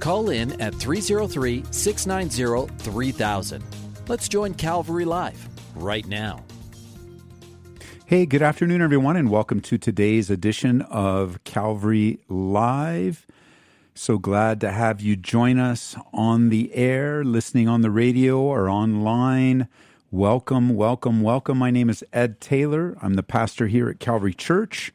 Call in at 303 690 3000. Let's join Calvary Live right now. Hey, good afternoon, everyone, and welcome to today's edition of Calvary Live. So glad to have you join us on the air, listening on the radio or online. Welcome, welcome, welcome. My name is Ed Taylor. I'm the pastor here at Calvary Church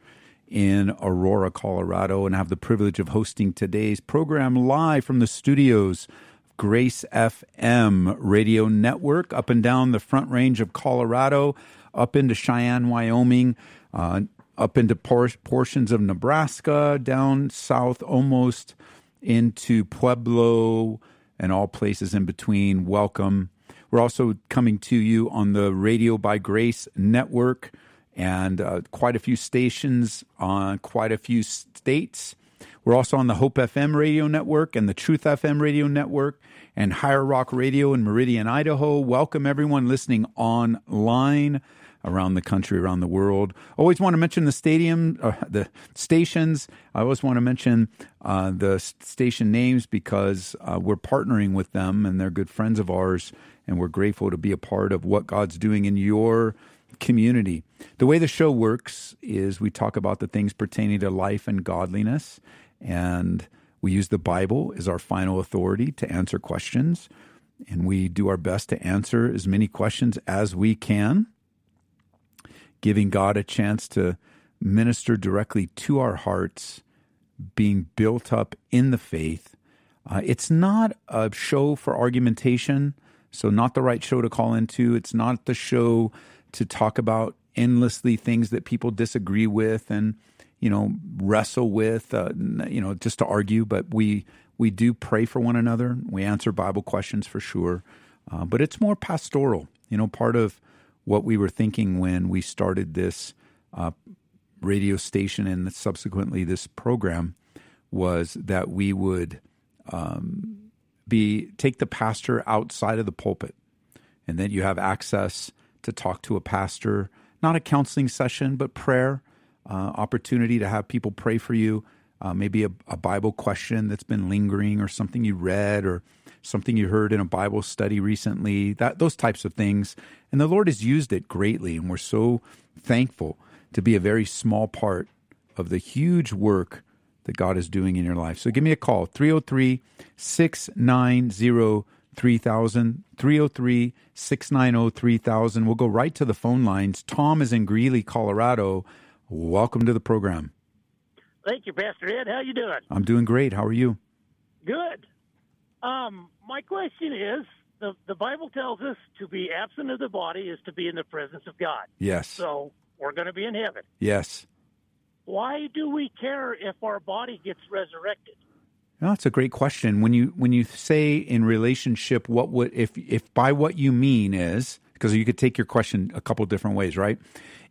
in Aurora, Colorado, and have the privilege of hosting today's program live from the studios of Grace FM radio network up and down the front range of Colorado, up into Cheyenne, Wyoming, uh, up into por- portions of Nebraska, down south almost into Pueblo, and all places in between. Welcome. We're also coming to you on the Radio by Grace network and uh, quite a few stations on quite a few states. We're also on the Hope FM radio network and the Truth FM radio network and Higher Rock Radio in Meridian, Idaho. Welcome everyone listening online around the country, around the world. Always want to mention the stadium, uh, the stations. I always want to mention uh, the station names because uh, we're partnering with them and they're good friends of ours, and we're grateful to be a part of what God's doing in your community. The way the show works is we talk about the things pertaining to life and godliness, and we use the Bible as our final authority to answer questions. And we do our best to answer as many questions as we can, giving God a chance to minister directly to our hearts, being built up in the faith. Uh, it's not a show for argumentation, so not the right show to call into. It's not the show to talk about endlessly things that people disagree with and you know wrestle with uh, you know just to argue but we we do pray for one another. We answer bible questions for sure. Uh, but it's more pastoral you know part of what we were thinking when we started this uh, radio station and subsequently this program was that we would um, be take the pastor outside of the pulpit. And then you have access to talk to a pastor, not a counseling session, but prayer, uh, opportunity to have people pray for you, uh, maybe a, a, Bible question that's been lingering or something you read or something you heard in a Bible study recently, that those types of things. And the Lord has used it greatly, and we're so thankful to be a very small part of the huge work that God is doing in your life. So give me a call, 303 690 3000, 303 690 3000. We'll go right to the phone lines. Tom is in Greeley, Colorado. Welcome to the program. Thank you, Pastor Ed. How you doing? I'm doing great. How are you? Good. Um, my question is the, the Bible tells us to be absent of the body is to be in the presence of God. Yes. So we're going to be in heaven. Yes. Why do we care if our body gets resurrected? Oh, that's a great question. When you when you say in relationship, what would if if by what you mean is because you could take your question a couple different ways, right?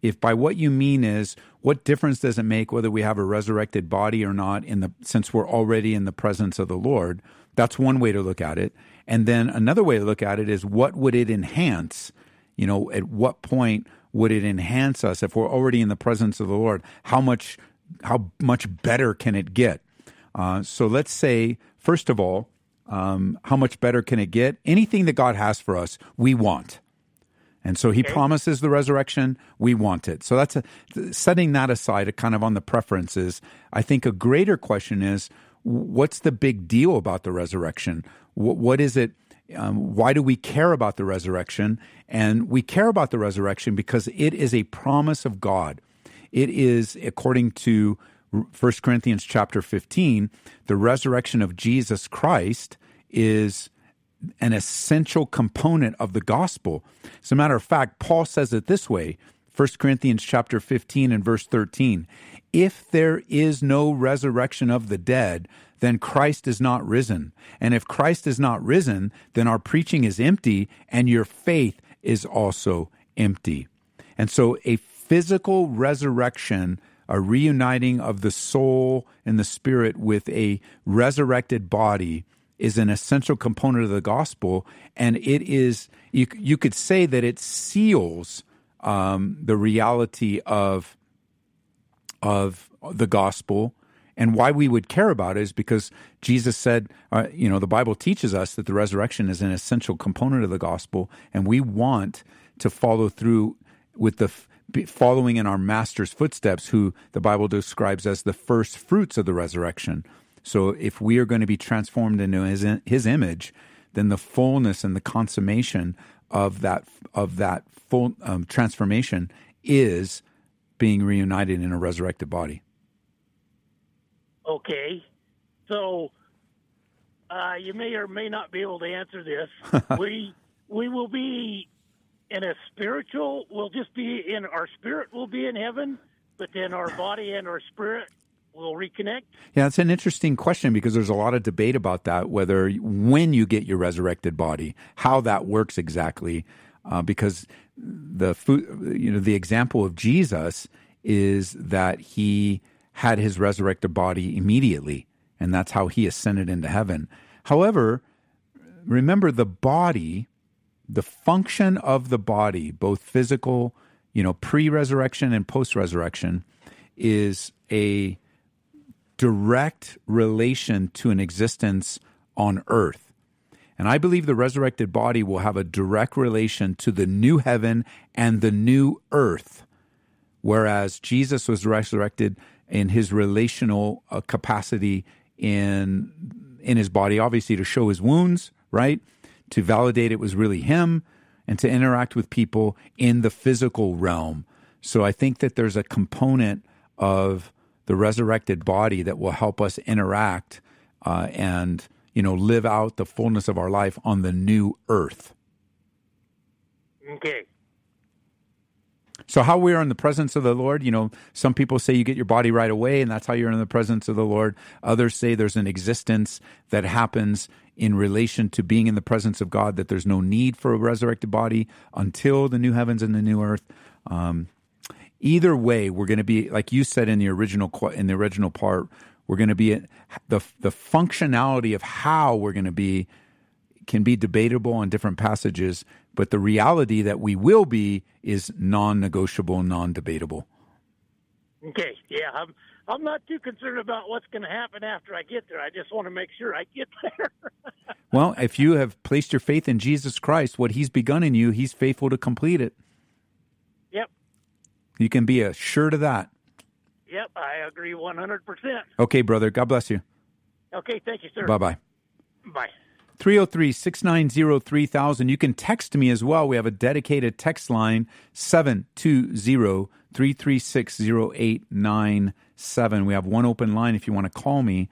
If by what you mean is what difference does it make whether we have a resurrected body or not in the since we're already in the presence of the Lord? That's one way to look at it. And then another way to look at it is what would it enhance? You know, at what point would it enhance us if we're already in the presence of the Lord? How much how much better can it get? Uh, so let's say, first of all, um, how much better can it get? Anything that God has for us, we want. And so he okay. promises the resurrection, we want it. So that's a, setting that aside, kind of on the preferences. I think a greater question is what's the big deal about the resurrection? what, what is it? Um, why do we care about the resurrection? And we care about the resurrection because it is a promise of God. It is, according to 1 Corinthians chapter 15, the resurrection of Jesus Christ is an essential component of the gospel. As a matter of fact, Paul says it this way 1 Corinthians chapter 15 and verse 13. If there is no resurrection of the dead, then Christ is not risen. And if Christ is not risen, then our preaching is empty and your faith is also empty. And so a physical resurrection, a reuniting of the soul and the spirit with a resurrected body is an essential component of the gospel. And it is, you, you could say that it seals um, the reality of, of the gospel and why we would care about it is because Jesus said, uh, you know, the Bible teaches us that the resurrection is an essential component of the gospel, and we want to follow through with the following in our master's footsteps, who the Bible describes as the first fruits of the resurrection. So if we are going to be transformed into his, his image, then the fullness and the consummation of that of that full um, transformation is being reunited in a resurrected body. Okay, so uh, you may or may not be able to answer this. we we will be in a spiritual. We'll just be in our spirit. will be in heaven, but then our body and our spirit will reconnect. Yeah, it's an interesting question because there's a lot of debate about that. Whether when you get your resurrected body, how that works exactly, uh, because the you know the example of Jesus is that he had his resurrected body immediately, and that's how he ascended into heaven. However, remember the body, the function of the body, both physical, you know, pre resurrection and post resurrection, is a direct relation to an existence on earth. And I believe the resurrected body will have a direct relation to the new heaven and the new earth. Whereas Jesus was resurrected in his relational uh, capacity in in his body obviously to show his wounds right to validate it was really him and to interact with people in the physical realm. So i think that there's a component of the resurrected body that will help us interact uh, and you know live out the fullness of our life on the new earth. Okay. So, how we are in the presence of the Lord, you know, some people say you get your body right away, and that's how you're in the presence of the Lord. Others say there's an existence that happens in relation to being in the presence of God, that there's no need for a resurrected body until the new heavens and the new earth. Um, either way, we're going to be, like you said in the original in the original part, we're going to be the the functionality of how we're going to be can be debatable on different passages, but the reality that we will be is non-negotiable, non-debatable. Okay, yeah, I'm I'm not too concerned about what's going to happen after I get there. I just want to make sure I get there. well, if you have placed your faith in Jesus Christ, what He's begun in you, He's faithful to complete it. Yep. You can be assured of that. Yep, I agree 100%. Okay, brother. God bless you. Okay, thank you, sir. Bye-bye. Bye. 303 690 3000. You can text me as well. We have a dedicated text line 720 336 0897. We have one open line if you want to call me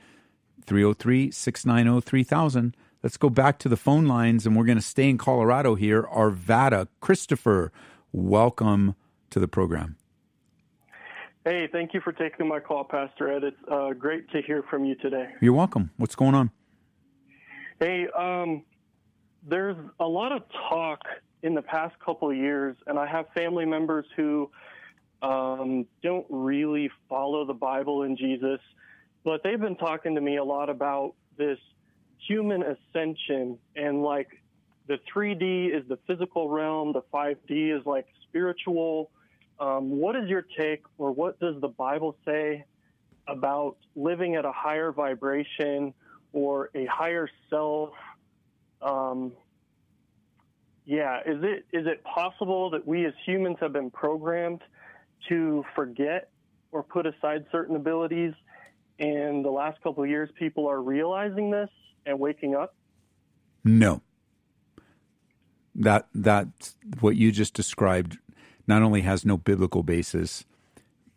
303 690 3000. Let's go back to the phone lines and we're going to stay in Colorado here. Arvada, Christopher, welcome to the program. Hey, thank you for taking my call, Pastor Ed. It's uh, great to hear from you today. You're welcome. What's going on? Hey, um, there's a lot of talk in the past couple years, and I have family members who um, don't really follow the Bible and Jesus, but they've been talking to me a lot about this human ascension and like the 3D is the physical realm, the 5D is like spiritual. Um, what is your take, or what does the Bible say about living at a higher vibration? Or a higher self. Um, yeah, is it is it possible that we as humans have been programmed to forget or put aside certain abilities? And the last couple of years, people are realizing this and waking up. No. That that what you just described not only has no biblical basis,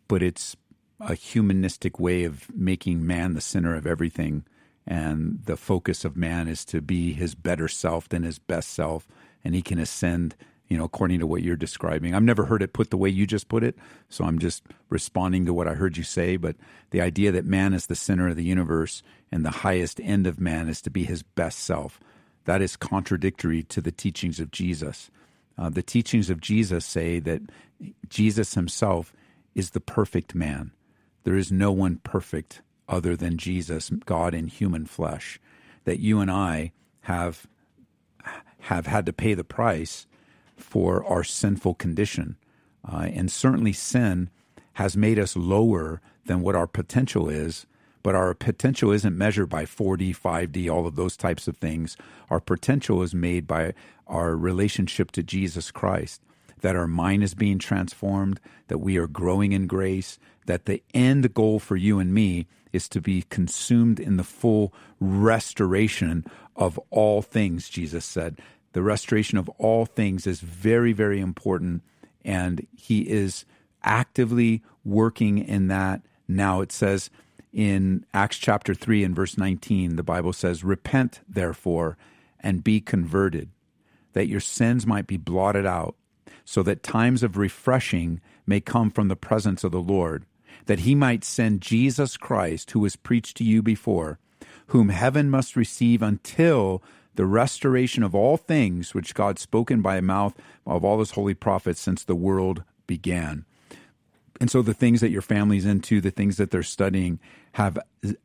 but it's a humanistic way of making man the center of everything and the focus of man is to be his better self than his best self and he can ascend you know, according to what you're describing. I've never heard it put the way you just put it, so I'm just responding to what I heard you say. But the idea that man is the center of the universe and the highest end of man is to be his best self, that is contradictory to the teachings of Jesus. Uh, the teachings of Jesus say that Jesus himself is the perfect man. There is no one perfect other than Jesus, God in human flesh. That you and I have have had to pay the price for our sinful condition. Uh, and certainly sin has made us lower than what our potential is, but our potential isn't measured by 4D, 5D, all of those types of things. Our potential is made by our relationship to Jesus Christ, that our mind is being transformed, that we are growing in grace, that the end goal for you and me is to be consumed in the full restoration of all things, Jesus said the restoration of all things is very, very important. And he is actively working in that now. It says in Acts chapter 3 and verse 19, the Bible says, Repent, therefore, and be converted, that your sins might be blotted out, so that times of refreshing may come from the presence of the Lord, that he might send Jesus Christ, who was preached to you before, whom heaven must receive until the restoration of all things which God spoken by mouth of all his holy prophets since the world began. And so the things that your family's into, the things that they're studying, have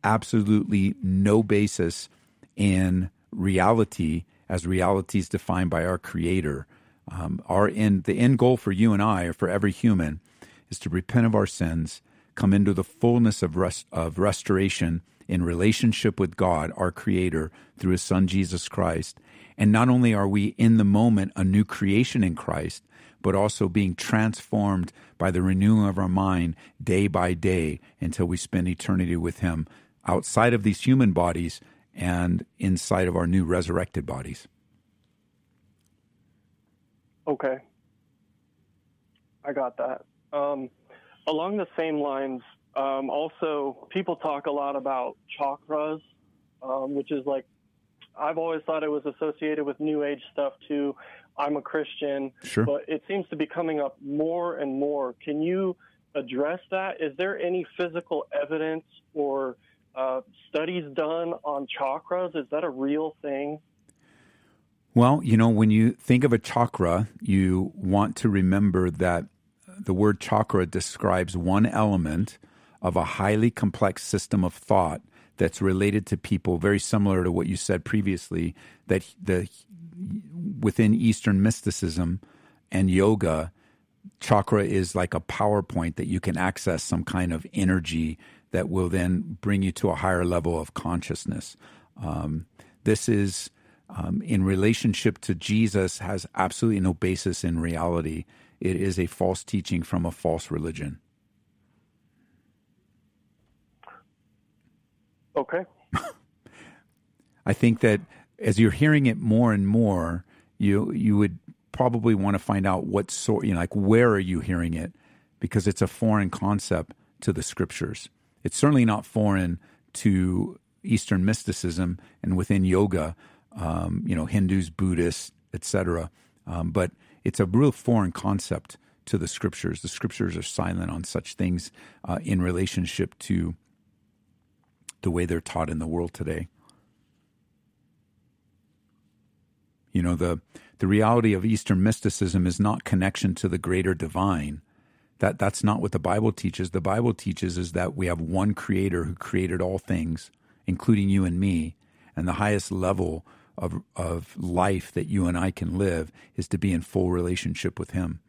absolutely no basis in reality as reality is defined by our Creator. Um, our end, the end goal for you and I, or for every human, is to repent of our sins, come into the fullness of rest, of restoration in relationship with God, our Creator, through His Son Jesus Christ. And not only are we in the moment a new creation in Christ, but also being transformed by the renewing of our mind day by day until we spend eternity with Him outside of these human bodies and inside of our new resurrected bodies. Okay. I got that. Um, along the same lines, um, also, people talk a lot about chakras, um, which is like, I've always thought it was associated with New Age stuff too. I'm a Christian, sure. but it seems to be coming up more and more. Can you address that? Is there any physical evidence or uh, studies done on chakras? Is that a real thing? Well, you know, when you think of a chakra, you want to remember that the word chakra describes one element of a highly complex system of thought that's related to people, very similar to what you said previously, that the within Eastern mysticism and yoga, chakra is like a PowerPoint that you can access some kind of energy that will then bring you to a higher level of consciousness. Um, this is um, in relationship to Jesus has absolutely no basis in reality. It is a false teaching from a false religion. Okay. I think that as you're hearing it more and more, you you would probably want to find out what sort, you know, like where are you hearing it, because it's a foreign concept to the scriptures. It's certainly not foreign to Eastern mysticism and within yoga, um, you know, Hindus, Buddhists, etc. Um, but it's a real foreign concept to the scriptures. The scriptures are silent on such things uh, in relationship to the way they're taught in the world today. You know, the, the reality of Eastern mysticism is not connection to the greater divine. That, that's not what the Bible teaches. The Bible teaches is that we have one creator who created all things, including you and me. And the highest level of, of life that you and I can live is to be in full relationship with him.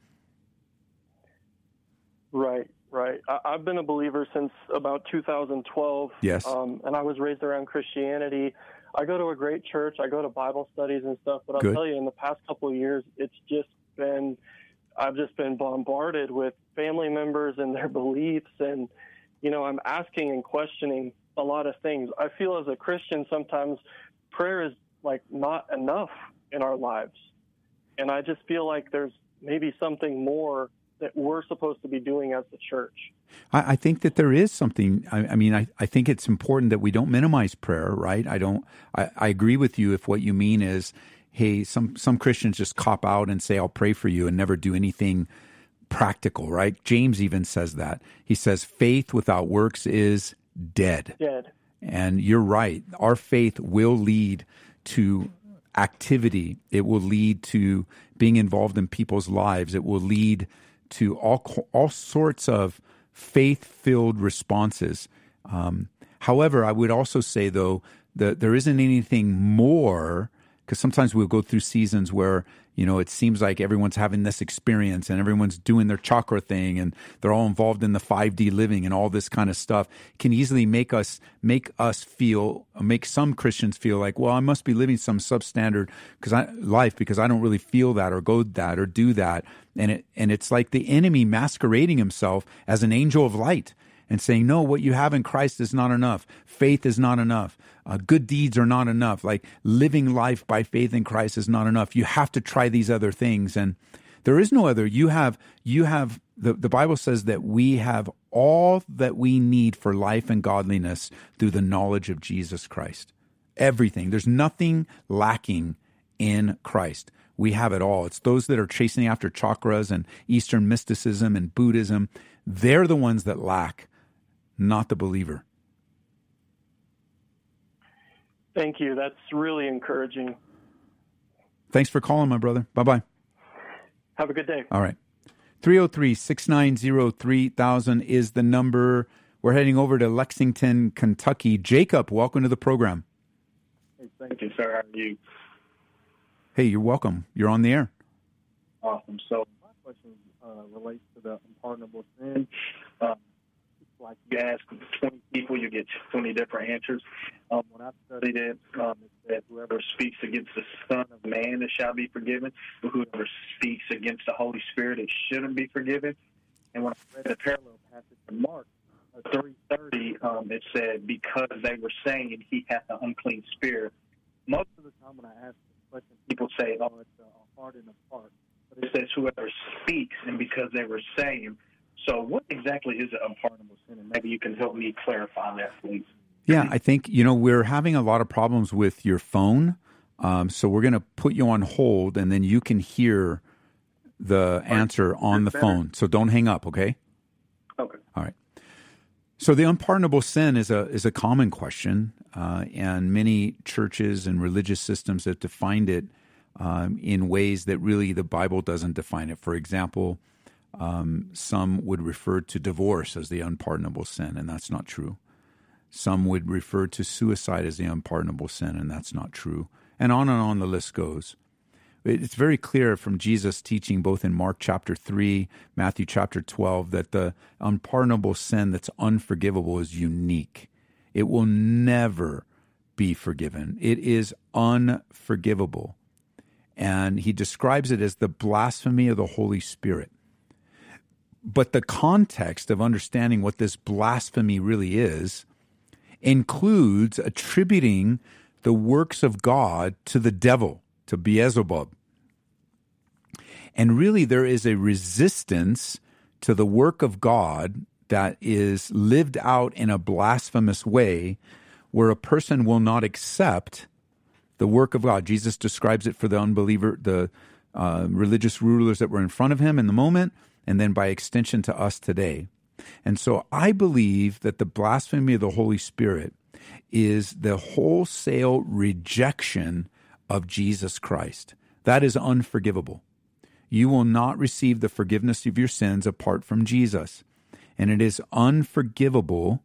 Right. Right. I, have been a believer since about 2012. Yes. Um, and I was raised around Christianity. I go to a great church. I go to Bible studies and stuff. But I'll Good. tell you, in the past couple of years, it's just been, I've just been bombarded with family members and their beliefs. And, you know, I'm asking and questioning a lot of things. I feel as a Christian, sometimes prayer is like not enough in our lives. And I just feel like there's maybe something more that we're supposed to be doing as the church. I, I think that there is something. I, I mean, I, I think it's important that we don't minimize prayer, right? I don't. I, I agree with you if what you mean is hey, some some Christians just cop out and say, "I'll pray for you," and never do anything practical. Right? James even says that. He says, "Faith without works is dead." Dead. And you're right. Our faith will lead to activity. It will lead to being involved in people's lives. It will lead to all all sorts of faith-filled responses. Um, however, I would also say though that there isn't anything more because sometimes we'll go through seasons where you know it seems like everyone's having this experience and everyone's doing their chakra thing and they're all involved in the 5D living and all this kind of stuff can easily make us make us feel make some Christians feel like well I must be living some substandard because I life because I don't really feel that or go that or do that and it and it's like the enemy masquerading himself as an angel of light and saying, no, what you have in Christ is not enough. Faith is not enough. Uh, good deeds are not enough. Like living life by faith in Christ is not enough. You have to try these other things. And there is no other. You have, you have, the, the Bible says that we have all that we need for life and godliness through the knowledge of Jesus Christ. Everything. There's nothing lacking in Christ. We have it all. It's those that are chasing after chakras and Eastern mysticism and Buddhism. They're the ones that lack not the believer. Thank you. That's really encouraging. Thanks for calling, my brother. Bye bye. Have a good day. All right. 303 690 3000 is the number. We're heading over to Lexington, Kentucky. Jacob, welcome to the program. Hey, thank you, sir. How are you? Hey, you're welcome. You're on the air. Awesome. So, my question uh, relates to the unpardonable sin. Uh, like you ask 20 people, you get 20 different answers. Um, when I studied it, um, it said whoever speaks against the Son of Man, it shall be forgiven. But whoever speaks against the Holy Spirit, it shouldn't be forgiven. And when I read the parallel passage in Mark uh, 3.30, um, it said, because they were saying he hath an unclean spirit. Most of the time when I ask this question, people say, oh, it's a heart and a part. But it says whoever speaks, and because they were saying, so, what exactly is an unpardonable sin? And maybe you can help me clarify that, please. Yeah, I think, you know, we're having a lot of problems with your phone. Um, so, we're going to put you on hold and then you can hear the answer on the phone. So, don't hang up, okay? Okay. All right. So, the unpardonable sin is a, is a common question, uh, and many churches and religious systems have defined it um, in ways that really the Bible doesn't define it. For example, um, some would refer to divorce as the unpardonable sin, and that's not true. Some would refer to suicide as the unpardonable sin, and that's not true. And on and on the list goes. It's very clear from Jesus' teaching, both in Mark chapter 3, Matthew chapter 12, that the unpardonable sin that's unforgivable is unique. It will never be forgiven, it is unforgivable. And he describes it as the blasphemy of the Holy Spirit. But the context of understanding what this blasphemy really is includes attributing the works of God to the devil, to Beelzebub. And really, there is a resistance to the work of God that is lived out in a blasphemous way where a person will not accept the work of God. Jesus describes it for the unbeliever, the uh, religious rulers that were in front of him in the moment and then by extension to us today. And so I believe that the blasphemy of the Holy Spirit is the wholesale rejection of Jesus Christ. That is unforgivable. You will not receive the forgiveness of your sins apart from Jesus. And it is unforgivable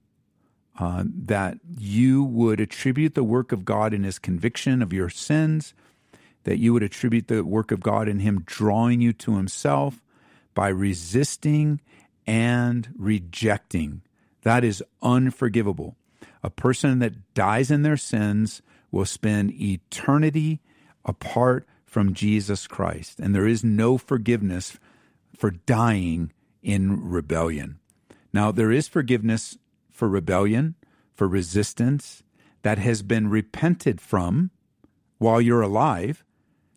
uh, that you would attribute the work of God in his conviction of your sins, that you would attribute the work of God in him drawing you to himself, by resisting and rejecting. That is unforgivable. A person that dies in their sins will spend eternity apart from Jesus Christ. And there is no forgiveness for dying in rebellion. Now, there is forgiveness for rebellion, for resistance that has been repented from while you're alive.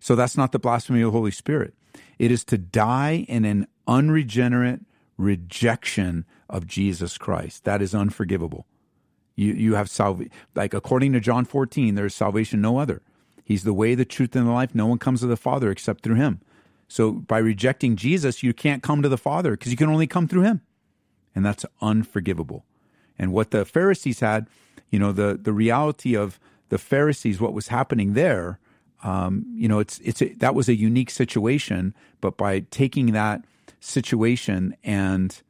So that's not the blasphemy of the Holy Spirit. It is to die in an unregenerate rejection of Jesus Christ. That is unforgivable. You, you have salvation. Like according to John 14, there is salvation no other. He's the way, the truth, and the life. No one comes to the Father except through him. So by rejecting Jesus, you can't come to the Father because you can only come through him. And that's unforgivable. And what the Pharisees had, you know, the, the reality of the Pharisees, what was happening there, um, you know, it's, it's a, that was a unique situation. But by taking that situation and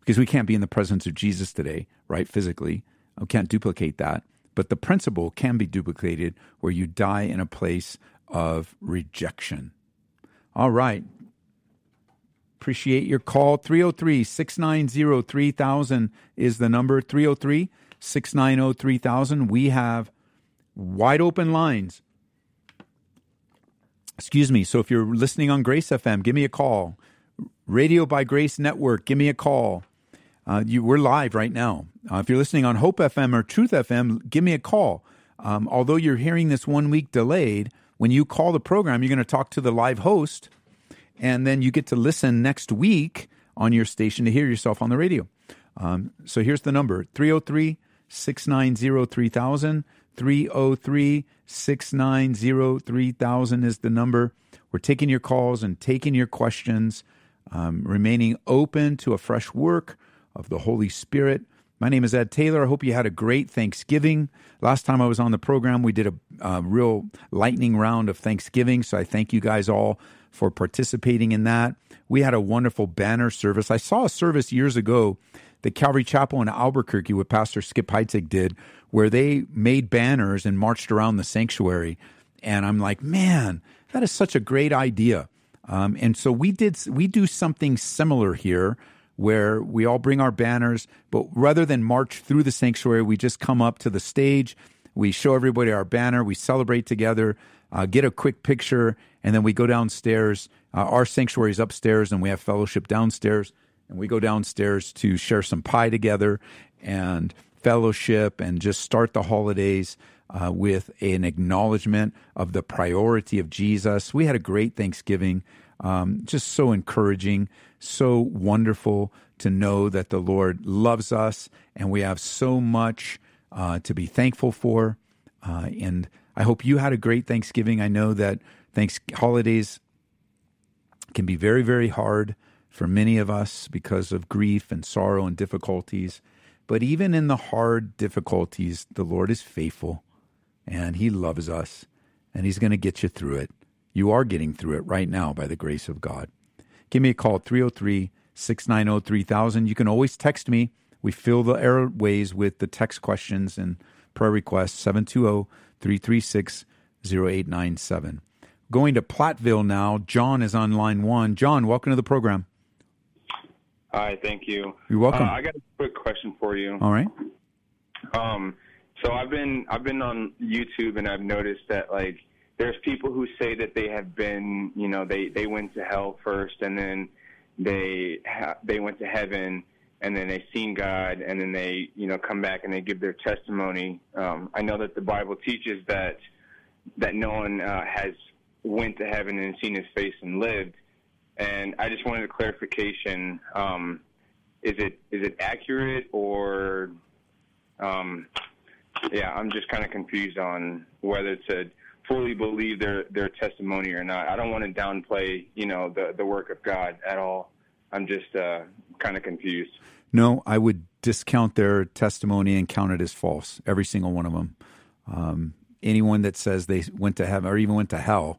because we can't be in the presence of Jesus today, right? Physically, we can't duplicate that. But the principle can be duplicated where you die in a place of rejection. All right. Appreciate your call. 303 690 3000 is the number. 303 690 3000. We have wide open lines. Excuse me. So if you're listening on Grace FM, give me a call. Radio by Grace Network, give me a call. Uh, you, we're live right now. Uh, if you're listening on Hope FM or Truth FM, give me a call. Um, although you're hearing this one week delayed, when you call the program, you're going to talk to the live host, and then you get to listen next week on your station to hear yourself on the radio. Um, so here's the number 303 690 3000. 303 690 3000 is the number. We're taking your calls and taking your questions, um, remaining open to a fresh work of the Holy Spirit. My name is Ed Taylor. I hope you had a great Thanksgiving. Last time I was on the program, we did a, a real lightning round of Thanksgiving. So I thank you guys all for participating in that. We had a wonderful banner service. I saw a service years ago that Calvary Chapel in Albuquerque, what Pastor Skip Heitzig did, where they made banners and marched around the sanctuary. And I'm like, man, that is such a great idea. Um, and so we did we do something similar here where we all bring our banners, but rather than march through the sanctuary, we just come up to the stage, we show everybody our banner, we celebrate together, uh, get a quick picture, and then we go downstairs. Uh, our sanctuary is upstairs, and we have fellowship downstairs, and we go downstairs to share some pie together and fellowship and just start the holidays. Uh, with an acknowledgement of the priority of Jesus. We had a great Thanksgiving, um, just so encouraging so wonderful to know that the Lord loves us and we have so much uh, to be thankful for. Uh, and I hope you had a great Thanksgiving. I know that thanks holidays can be very, very hard for many of us because of grief and sorrow and difficulties. But even in the hard difficulties, the Lord is faithful and He loves us and He's going to get you through it. You are getting through it right now by the grace of God give me a call 303 690 3000. You can always text me. We fill the airways with the text questions and prayer requests 720 336 0897. Going to Platteville now. John is on line one. John, welcome to the program. Hi, thank you. You're welcome. Uh, I got a quick question for you. All right. Um, so I've been I've been on YouTube and I've noticed that like there's people who say that they have been, you know, they they went to hell first and then they ha- they went to heaven and then they seen God and then they, you know, come back and they give their testimony. Um, I know that the Bible teaches that that no one uh, has went to heaven and seen His face and lived. And I just wanted a clarification. Um, is it is it accurate or um, yeah, I'm just kind of confused on whether to fully believe their their testimony or not. I don't want to downplay, you know, the the work of God at all. I'm just uh, kind of confused. No, I would discount their testimony and count it as false. Every single one of them. Um, anyone that says they went to heaven or even went to hell,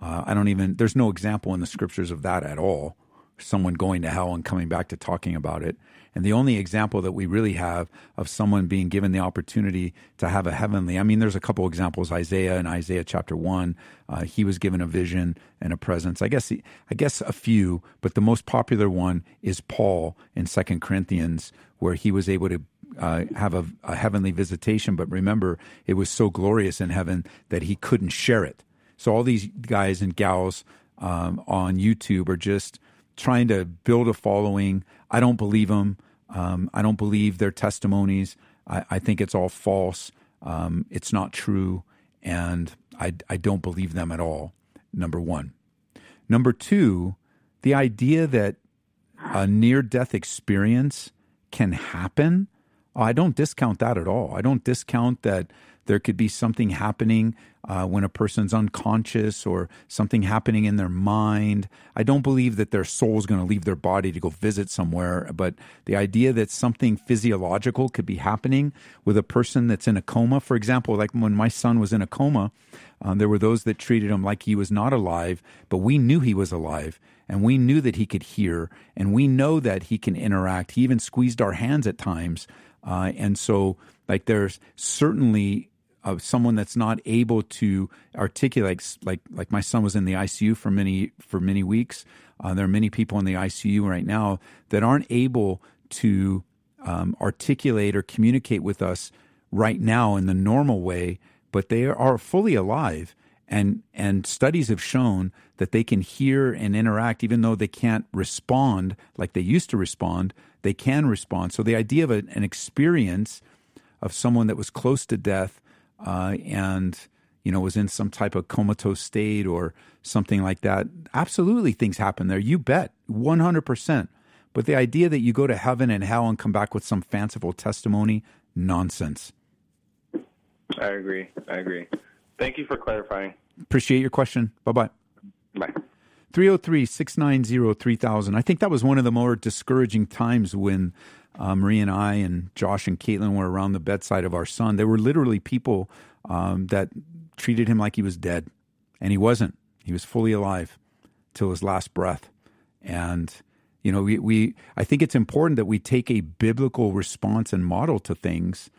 uh, I don't even. There's no example in the scriptures of that at all. Someone going to hell and coming back to talking about it. And the only example that we really have of someone being given the opportunity to have a heavenly, I mean, there's a couple examples. Isaiah in Isaiah chapter one, uh, he was given a vision and a presence. I guess, I guess a few, but the most popular one is Paul in Second Corinthians, where he was able to uh, have a, a heavenly visitation. But remember, it was so glorious in heaven that he couldn't share it. So all these guys and gals um, on YouTube are just trying to build a following. I don't believe them. Um, I don't believe their testimonies. I, I think it's all false. Um, it's not true. And I, I don't believe them at all, number one. Number two, the idea that a near death experience can happen, I don't discount that at all. I don't discount that There could be something happening uh, when a person's unconscious or something happening in their mind. I don't believe that their soul is going to leave their body to go visit somewhere, but the idea that something physiological could be happening with a person that's in a coma, for example, like when my son was in a coma, um, there were those that treated him like he was not alive, but we knew he was alive and we knew that he could hear and we know that he can interact. He even squeezed our hands at times. Uh, and so, like, there's certainly of someone that's not able to articulate like like my son was in the ICU for many for many weeks. Uh, there are many people in the ICU right now that aren't able to um, articulate or communicate with us right now in the normal way, but they are fully alive. And and studies have shown that they can hear and interact, even though they can't respond like they used to respond. They can respond. So the idea of an experience of someone that was close to death uh, and you know was in some type of comatose state or something like that. Absolutely, things happen there. You bet, one hundred percent. But the idea that you go to heaven and hell and come back with some fanciful testimony, nonsense. I agree. I agree. Thank you for clarifying. Appreciate your question. Bye-bye. Bye. 303 690 3000. I think that was one of the more discouraging times when uh, Marie and I and Josh and Caitlin were around the bedside of our son. There were literally people um, that treated him like he was dead, and he wasn't. He was fully alive till his last breath. And you know, we, we I think it's important that we take a biblical response and model to things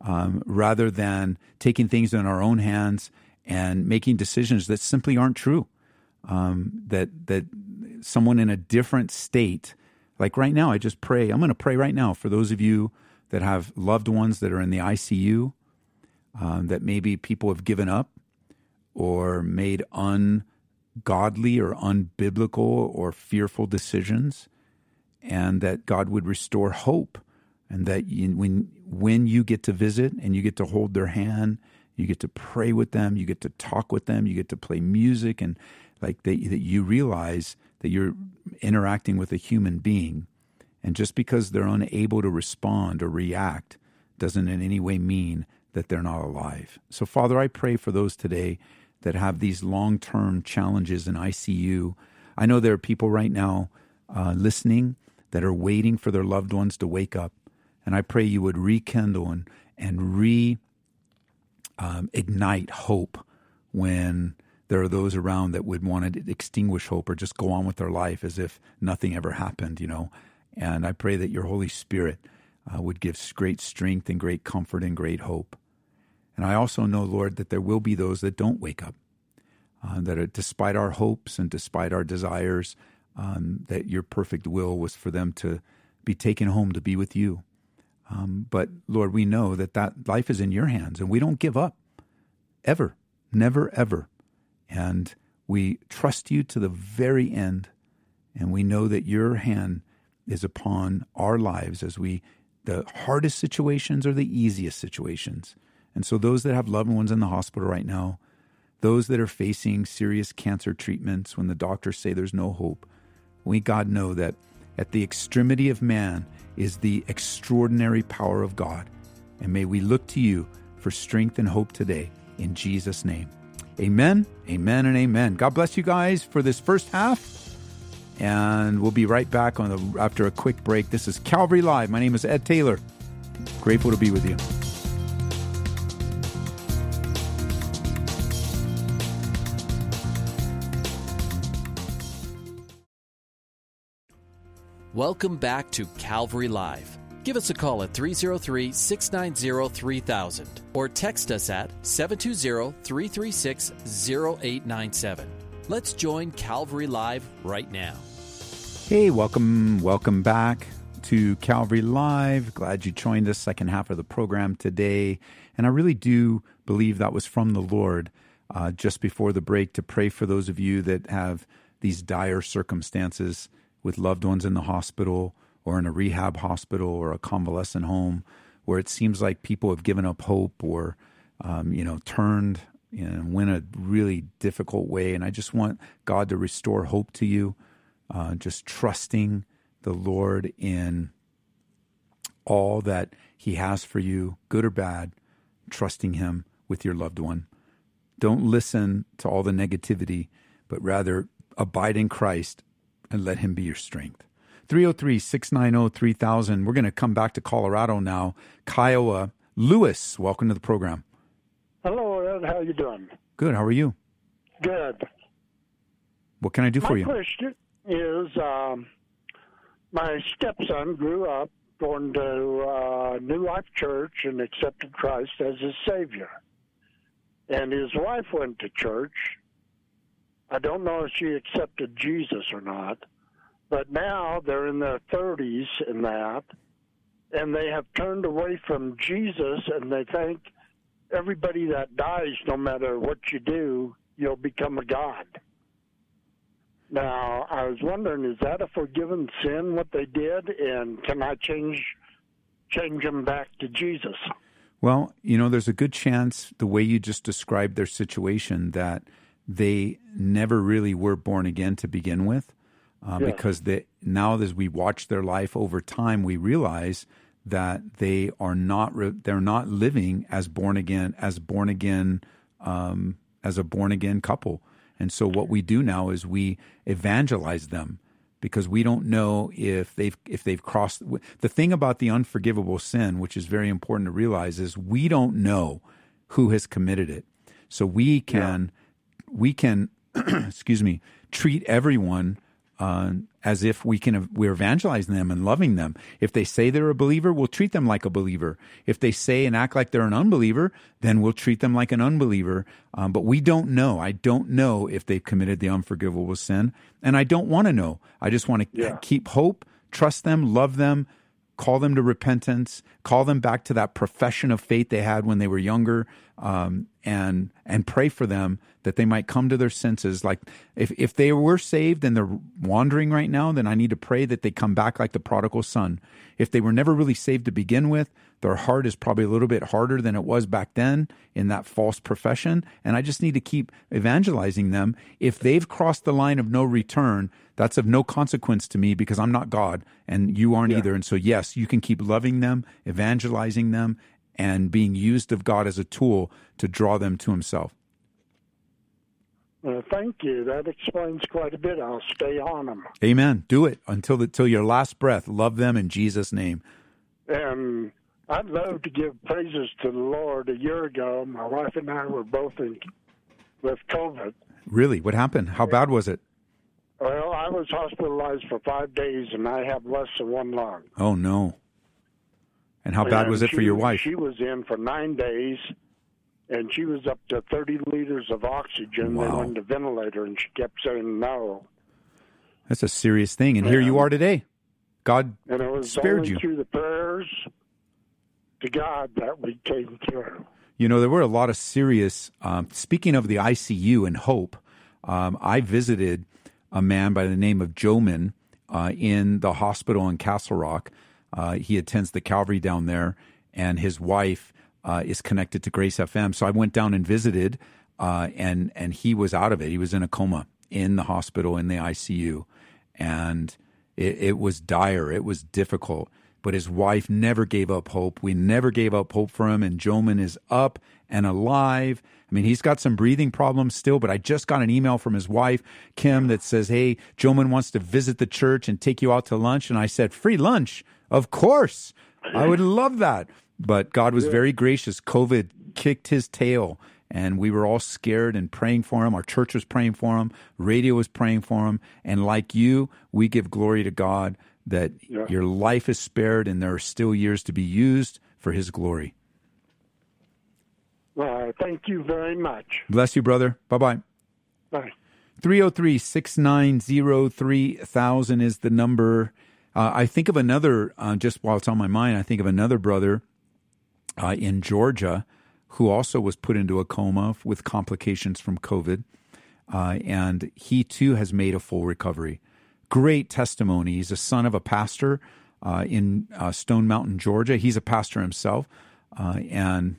um, rather than taking things in our own hands and making decisions that simply aren't true. Um, that that someone in a different state like right now, I just pray. I'm going to pray right now for those of you that have loved ones that are in the ICU, um, that maybe people have given up or made ungodly or unbiblical or fearful decisions, and that God would restore hope, and that you, when when you get to visit and you get to hold their hand, you get to pray with them, you get to talk with them, you get to play music, and like that, that you realize that you're interacting with a human being. And just because they're unable to respond or react doesn't in any way mean that they're not alive. So, Father, I pray for those today that have these long term challenges in ICU. I know there are people right now uh, listening that are waiting for their loved ones to wake up. And I pray you would rekindle and, and re um, ignite hope when there are those around that would want to extinguish hope or just go on with their life as if nothing ever happened, you know. And I pray that your Holy Spirit uh, would give great strength and great comfort and great hope. And I also know, Lord, that there will be those that don't wake up, uh, that are, despite our hopes and despite our desires, um, that your perfect will was for them to be taken home to be with you. Um, but Lord, we know that that life is in your hands, and we don't give up, ever, never, ever. And we trust you to the very end. And we know that your hand is upon our lives as we, the hardest situations are the easiest situations. And so, those that have loved ones in the hospital right now, those that are facing serious cancer treatments when the doctors say there's no hope, we, God, know that at the extremity of man is the extraordinary power of God. And may we look to you for strength and hope today. In Jesus' name. Amen, amen, and amen. God bless you guys for this first half. And we'll be right back on the, after a quick break. This is Calvary Live. My name is Ed Taylor. Grateful to be with you. Welcome back to Calvary Live. Give us a call at 303 690 3000 or text us at 720 336 0897. Let's join Calvary Live right now. Hey, welcome, welcome back to Calvary Live. Glad you joined us second half of the program today. And I really do believe that was from the Lord uh, just before the break to pray for those of you that have these dire circumstances with loved ones in the hospital or in a rehab hospital or a convalescent home where it seems like people have given up hope or um, you know turned and went a really difficult way and i just want god to restore hope to you uh, just trusting the lord in all that he has for you good or bad trusting him with your loved one. Don't listen to all the negativity, but rather abide in Christ and let Him be your strength. 303 690 3000. We're going to come back to Colorado now. Kiowa. Lewis, welcome to the program. Hello, Ed. How you doing? Good. How are you? Good. What can I do my for you? My question is um, my stepson grew up going to uh, New Life Church and accepted Christ as his Savior. And his wife went to church. I don't know if she accepted Jesus or not, but now they're in their 30s in that, and they have turned away from Jesus and they think everybody that dies, no matter what you do, you'll become a God. Now, I was wondering, is that a forgiven sin what they did, and can I change change them back to Jesus? Well, you know, there's a good chance the way you just described their situation that they never really were born again to begin with, uh, yeah. because they, now as we watch their life over time, we realize that they are not they're not living as born again as born again um, as a born again couple. And so what we do now is we evangelize them because we don't know if they've if they've crossed the thing about the unforgivable sin which is very important to realize is we don't know who has committed it. So we can. We can excuse me treat everyone uh, as if we can we're evangelizing them and loving them. If they say they're a believer, we'll treat them like a believer. If they say and act like they're an unbeliever, then we'll treat them like an unbeliever. Um, but we don't know. I don't know if they've committed the unforgivable sin, and I don't want to know. I just want to yeah. keep hope, trust them, love them, call them to repentance, call them back to that profession of faith they had when they were younger, um, and and pray for them that they might come to their senses. Like if if they were saved and they're wandering right now, then I need to pray that they come back like the prodigal son. If they were never really saved to begin with, their heart is probably a little bit harder than it was back then in that false profession, and I just need to keep evangelizing them. If they've crossed the line of no return, that's of no consequence to me because I'm not God and you aren't yeah. either. And so, yes, you can keep loving them, evangelizing them, and being used of God as a tool to draw them to Himself. Uh, thank you. That explains quite a bit. I'll stay on them. Amen. Do it until the, until your last breath. Love them in Jesus' name. And I'd love to give praises to the Lord. A year ago, my wife and I were both in with COVID. Really? What happened? How bad was it? Well, I was hospitalized for five days, and I have less than one lung. Oh no! And how bad and was it she, for your wife? She was in for nine days, and she was up to 30 liters of oxygen. Wow. They went to ventilator, and she kept saying no. That's a serious thing, and, and here you are today. God and it was spared only you through the prayers to God that we came through. You know, there were a lot of serious. Um, speaking of the ICU and hope, um, I visited a man by the name of Joman uh, in the hospital in Castle Rock. Uh, he attends the Calvary down there, and his wife uh, is connected to Grace FM. So I went down and visited, uh, and and he was out of it. He was in a coma in the hospital in the ICU, and it, it was dire. It was difficult. But his wife never gave up hope. We never gave up hope for him, and Joman is up and alive. I mean, he's got some breathing problems still, but I just got an email from his wife, Kim, that says, Hey, Joman wants to visit the church and take you out to lunch. And I said, Free lunch? Of course. I would love that. But God was very gracious. COVID kicked his tail, and we were all scared and praying for him. Our church was praying for him, radio was praying for him. And like you, we give glory to God that yeah. your life is spared and there are still years to be used for his glory. Well, thank you very much. Bless you, brother. Bye bye. Bye. 303 690 3000 is the number. Uh, I think of another, uh, just while it's on my mind, I think of another brother uh, in Georgia who also was put into a coma with complications from COVID. Uh, and he too has made a full recovery. Great testimony. He's a son of a pastor uh, in uh, Stone Mountain, Georgia. He's a pastor himself. and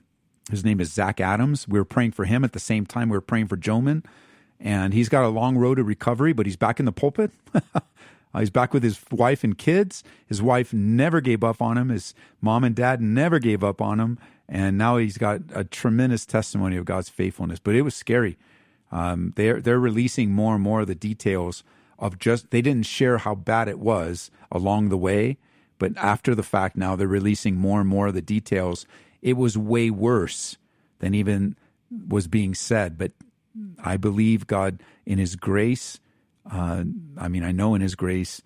his name is Zach Adams. We were praying for him at the same time we were praying for Joman. And he's got a long road to recovery, but he's back in the pulpit. Uh, he's back with his wife and kids. His wife never gave up on him. His mom and dad never gave up on him. And now he's got a tremendous testimony of God's faithfulness. But it was scary. Um, they're they're releasing more and more of the details of just they didn't share how bad it was along the way, but after the fact now they're releasing more and more of the details. It was way worse than even was being said. But I believe God in His grace. Uh, I mean, I know in His grace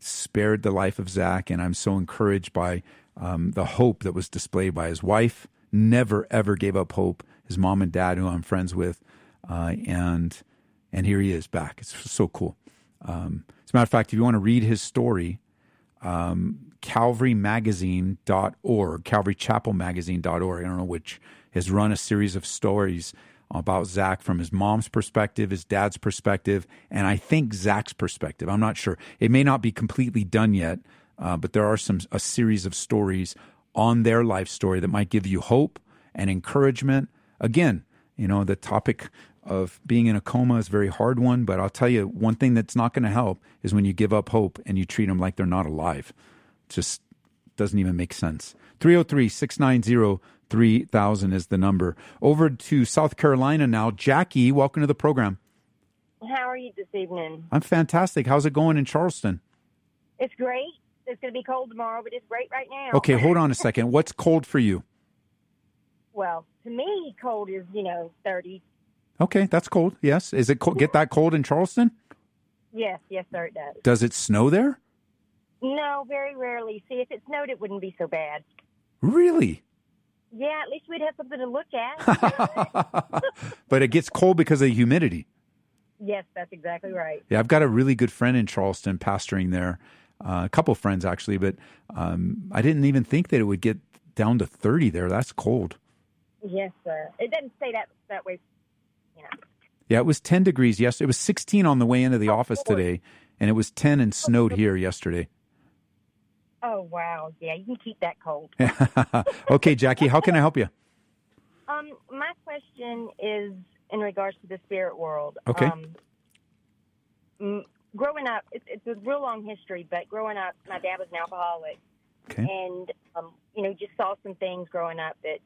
spared the life of Zach, and I'm so encouraged by um, the hope that was displayed by his wife. Never ever gave up hope. His mom and dad, who I'm friends with, uh, and and here he is back. It's so cool. Um, as a matter of fact, if you want to read his story, um, calvarymagazine.org, calvarychapelmagazine.org, I don't know which, has run a series of stories about Zach from his mom's perspective, his dad's perspective, and I think Zach's perspective. I'm not sure. It may not be completely done yet, uh, but there are some a series of stories on their life story that might give you hope and encouragement. Again, you know, the topic of being in a coma is a very hard one, but I'll tell you one thing that's not going to help is when you give up hope and you treat them like they're not alive. It just doesn't even make sense. 303 690 3000 is the number. Over to South Carolina now. Jackie, welcome to the program. How are you this evening? I'm fantastic. How's it going in Charleston? It's great. It's going to be cold tomorrow, but it's great right now. Okay, hold on a second. What's cold for you? Well, to me, cold is, you know, 30, Okay, that's cold. Yes. Is it cold? Get that cold in Charleston? Yes, yes, sir, it does. Does it snow there? No, very rarely. See, if it snowed, it wouldn't be so bad. Really? Yeah, at least we'd have something to look at. but it gets cold because of the humidity. yes, that's exactly right. Yeah, I've got a really good friend in Charleston pastoring there. Uh, a couple friends actually, but um, I didn't even think that it would get down to 30 there. That's cold. Yes, sir. It doesn't stay that that way. You know. Yeah, it was 10 degrees yesterday. It was 16 on the way into the office today, and it was 10 and snowed here yesterday. Oh wow, yeah, you can keep that cold. okay, Jackie, how can I help you? Um, my question is in regards to the spirit world. Okay. Um, m- growing up, it's, it's a real long history, but growing up, my dad was an alcoholic, Okay. and um, you know, just saw some things growing up that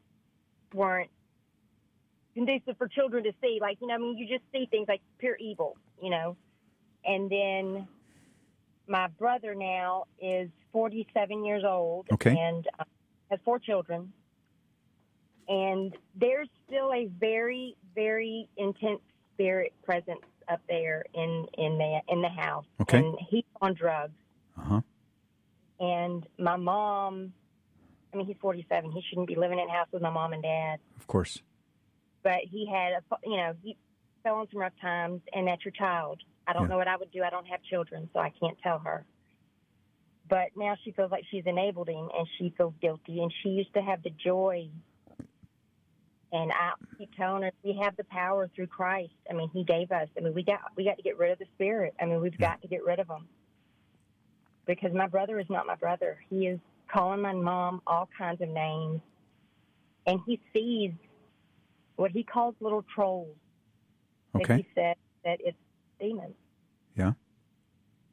weren't conducive for children to see. Like, you know, I mean, you just see things like pure evil, you know. And then my brother now is 47 years old Okay. and uh, has four children. And there's still a very, very intense spirit presence up there in in the in the house. Okay. And he's on drugs. Uh huh. And my mom, I mean, he's 47. He shouldn't be living in a house with my mom and dad. Of course. But he had, a, you know, he fell on some rough times, and that's your child. I don't Yeah. know what I would do. I don't have children, so I can't tell her. But now she feels like she's enabled him, and she feels guilty. And she used to have the joy. And I keep telling her we have the power through Christ. I mean, He gave us. I mean, we got we got to get rid of the spirit. I mean, we've got to get rid of him because my brother is not my brother. He is calling my mom all kinds of names, and he sees what he calls little trolls. That Okay. he said that it's demons. Yeah.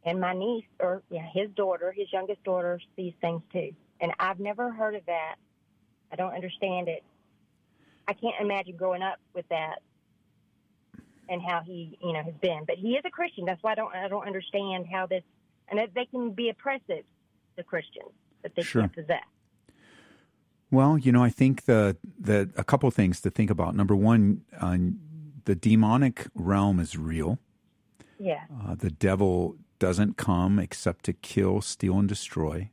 And my niece, or yeah, his daughter, his youngest daughter, sees things too. And I've never heard of that. I don't understand it. I can't imagine growing up with that and how he, you know, has been. But he is a Christian. That's why I don't, I don't understand how this, and that they can be oppressive to Christians that they Sure. can't possess. Well, you know, I think the the a couple things to think about. Number one, uh, the demonic realm is real. Yeah. Uh, the devil doesn't come except to kill, steal, and destroy.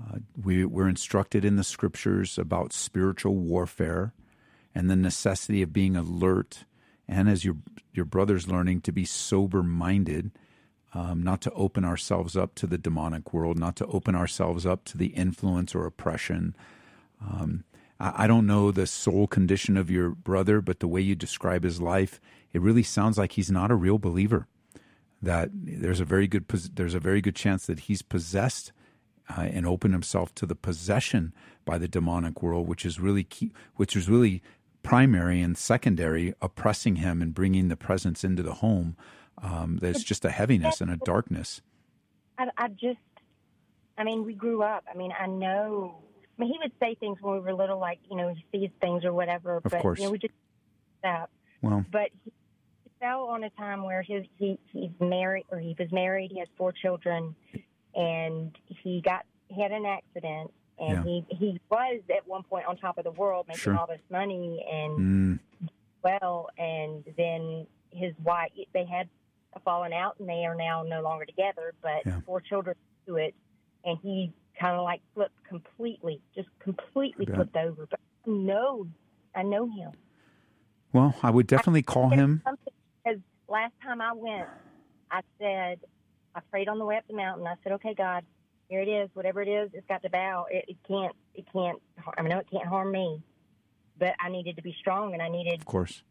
Uh, we, we're instructed in the scriptures about spiritual warfare and the necessity of being alert, and as your your brother's learning to be sober minded, um, not to open ourselves up to the demonic world, not to open ourselves up to the influence or oppression. Um, I, don't know the soul condition of your brother, but the way you describe his life, it really sounds like he's not a real believer. That there's a very good there's a very good chance that he's possessed uh, and opened himself to the possession by the demonic world, which is really key, which is really primary and secondary, oppressing him and bringing the presence into the home. Um, there's just a heaviness and a darkness. I, I just, I mean, we grew up. I mean, I know. I mean, he would say things when we were little, like you know, he sees things or whatever. Of but course. you know, we just that. Well, But he fell on a time where his he he's married or he was married. He has four children, and he got he had an accident, and Yeah. he he was at one point on top of the world, making Sure. all this money and mm, well, and then his wife they had a falling out, and they are now no longer together. But Yeah. four children to it, and he kind of like flipped completely, just completely I flipped over. But I know, I know him. well, I would definitely call him. Because last time I went, I said, I prayed on the way up the mountain. I said, okay, God, here it is. Whatever it is, it's got to bow. It, it can't, it can't, I know it can't harm me. But I needed to be strong and I needed, Of course.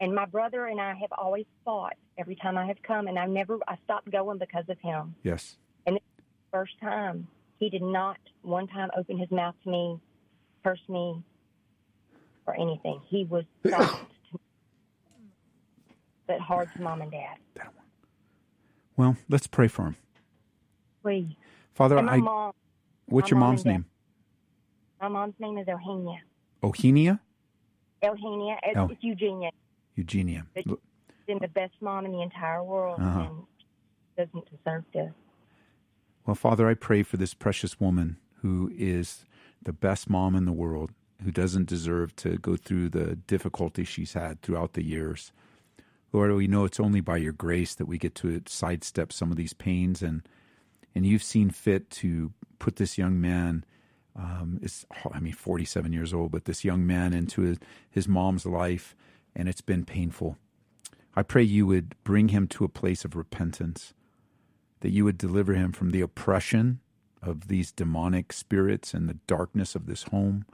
and my brother and I have always fought every time I have come. And I never, I stopped going because of him. Yes. First time, he did not one time open his mouth to me, curse me, or anything. He was soft to me, but hard to mom and dad. Well, let's pray for him. Please. Father, I. mom, What's your mom mom's dad. name? my mom's name is Eugenia. Ohenia? Eugenia. It's, Oh. it's Eugenia. Eugenia. She's been the best mom in the entire world, Uh-huh. and doesn't deserve this. Well, Father, I pray for this precious woman who is the best mom in the world, who doesn't deserve to go through the difficulty she's had throughout the years. Lord, we know it's only by your grace that we get to sidestep some of these pains, and and you've seen fit to put this young man, um, is I mean, forty-seven years old, but this young man into his, his mom's life, and it's been painful. I pray you would bring him to a place of repentance that you would deliver him from the oppression of these demonic spirits and the darkness of this home.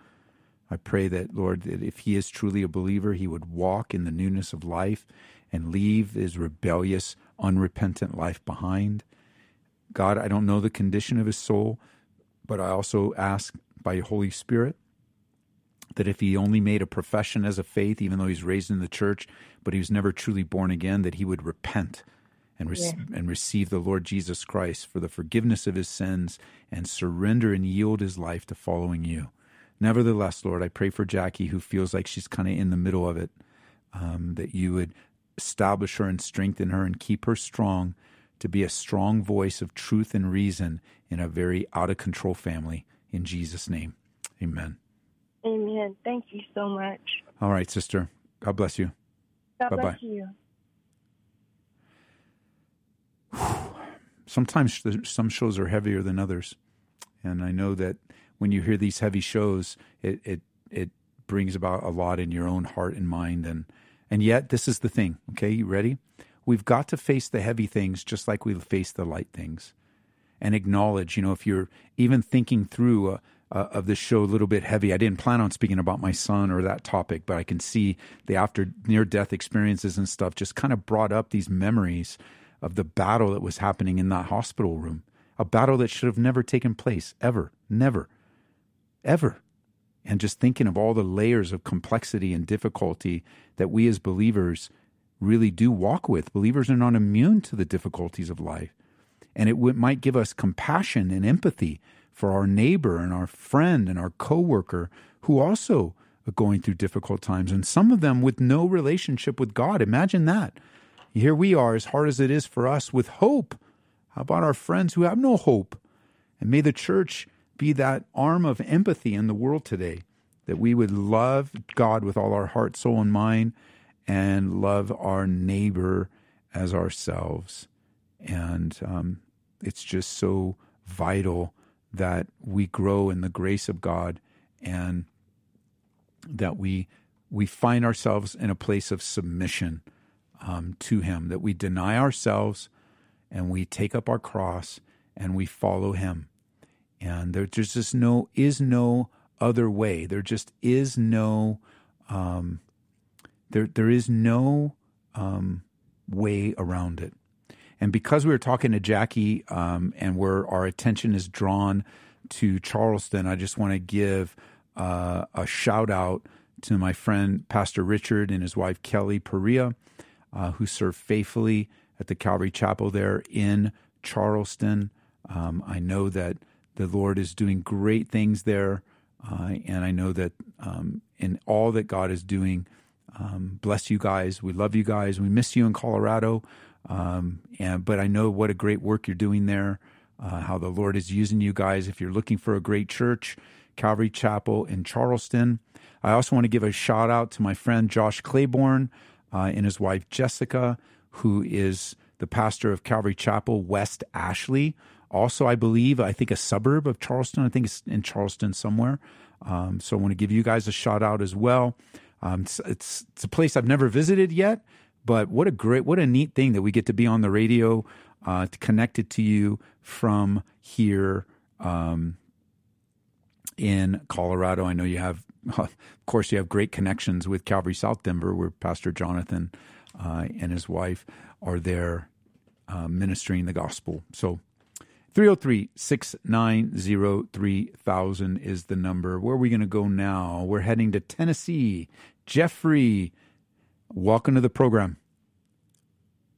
I pray that, Lord, that if he is truly a believer, he would walk in the newness of life and leave his rebellious, unrepentant life behind. God, I don't know the condition of his soul, but I also ask by your Holy Spirit that if he only made a profession as a faith, even though he's raised in the church, but he was never truly born again, that he would repent and, rec- and receive the Lord Jesus Christ for the forgiveness of his sins and surrender and yield his life to following you. Nevertheless, Lord, I pray for Jackie, who feels like she's kind of in the middle of it, um, that you would establish her and strengthen her and keep her strong to be a strong voice of truth and reason in a very out of control family. In Jesus' name, amen. Amen. Thank you so much. All right, sister. God bless you. God Bye-bye. bless you. Sometimes some shows are heavier than others, and I know that when you hear these heavy shows, it it it brings about a lot in your own heart and mind, and and yet this is the thing. Okay, you ready? We've got to face the heavy things just like we face the light things, and acknowledge. You know, if you're even thinking through. Uh, uh, of this show a little bit heavy. I didn't plan on speaking about my son or that topic, but I can see the after near death experiences and stuff just kind of brought up these memories of the battle that was happening in that hospital room, a battle that should have never taken place, ever, never, ever. And just thinking of all the layers of complexity and difficulty that we as believers really do walk with. Believers are not immune to the difficulties of life. And it w- might give us compassion and empathy for our neighbor and our friend and our coworker who also are going through difficult times, and some of them with no relationship with God. Imagine that. Here we are, as hard as it is for us, with hope. How about our friends who have no hope? And may the church be that arm of empathy in the world today, that we would love God with all our heart, soul, and mind, and love our neighbor as ourselves. And um, it's just so vital that we grow in the grace of God and that we we find ourselves in a place of submission um, to Him, that we deny ourselves and we take up our cross and we follow Him. And there, there's just no is no other way. There just is no um, there there is no um, way around it. And because we were talking to Jackie um, and where our attention is drawn to Charleston, I just want to give uh, a shout out to my friend Pastor Richard and his wife Kelly Perea, uh, who serve faithfully at the Calvary Chapel there in Charleston. Um, I know that the Lord is doing great things there, uh, and I know that um, in all that God is doing, um, bless you guys. We love you guys. We miss you in Colorado, um, and but I know what a great work you're doing there. Uh, how the Lord is using you guys. If you're looking for a great church, Calvary Chapel in Charleston. I also want to give a shout out to my friend Josh Claiborne uh, and his wife Jessica, who is the pastor of Calvary Chapel West Ashley. Also, I believe, I think a suburb of Charleston. I think it's in Charleston somewhere. Um, so I want to give you guys a shout out as well. Um, it's, it's, it's a place I've never visited yet, but what a great, what a neat thing that we get to be on the radio, uh, connected to you from here um, in Colorado. I know you have, of course, you have great connections with Calvary South Denver, where Pastor Jonathan uh, and his wife are there uh, ministering the gospel. So 303 690 3000 is the number. Where are we going to go now? We're heading to Tennessee. Jeffrey, welcome to the program.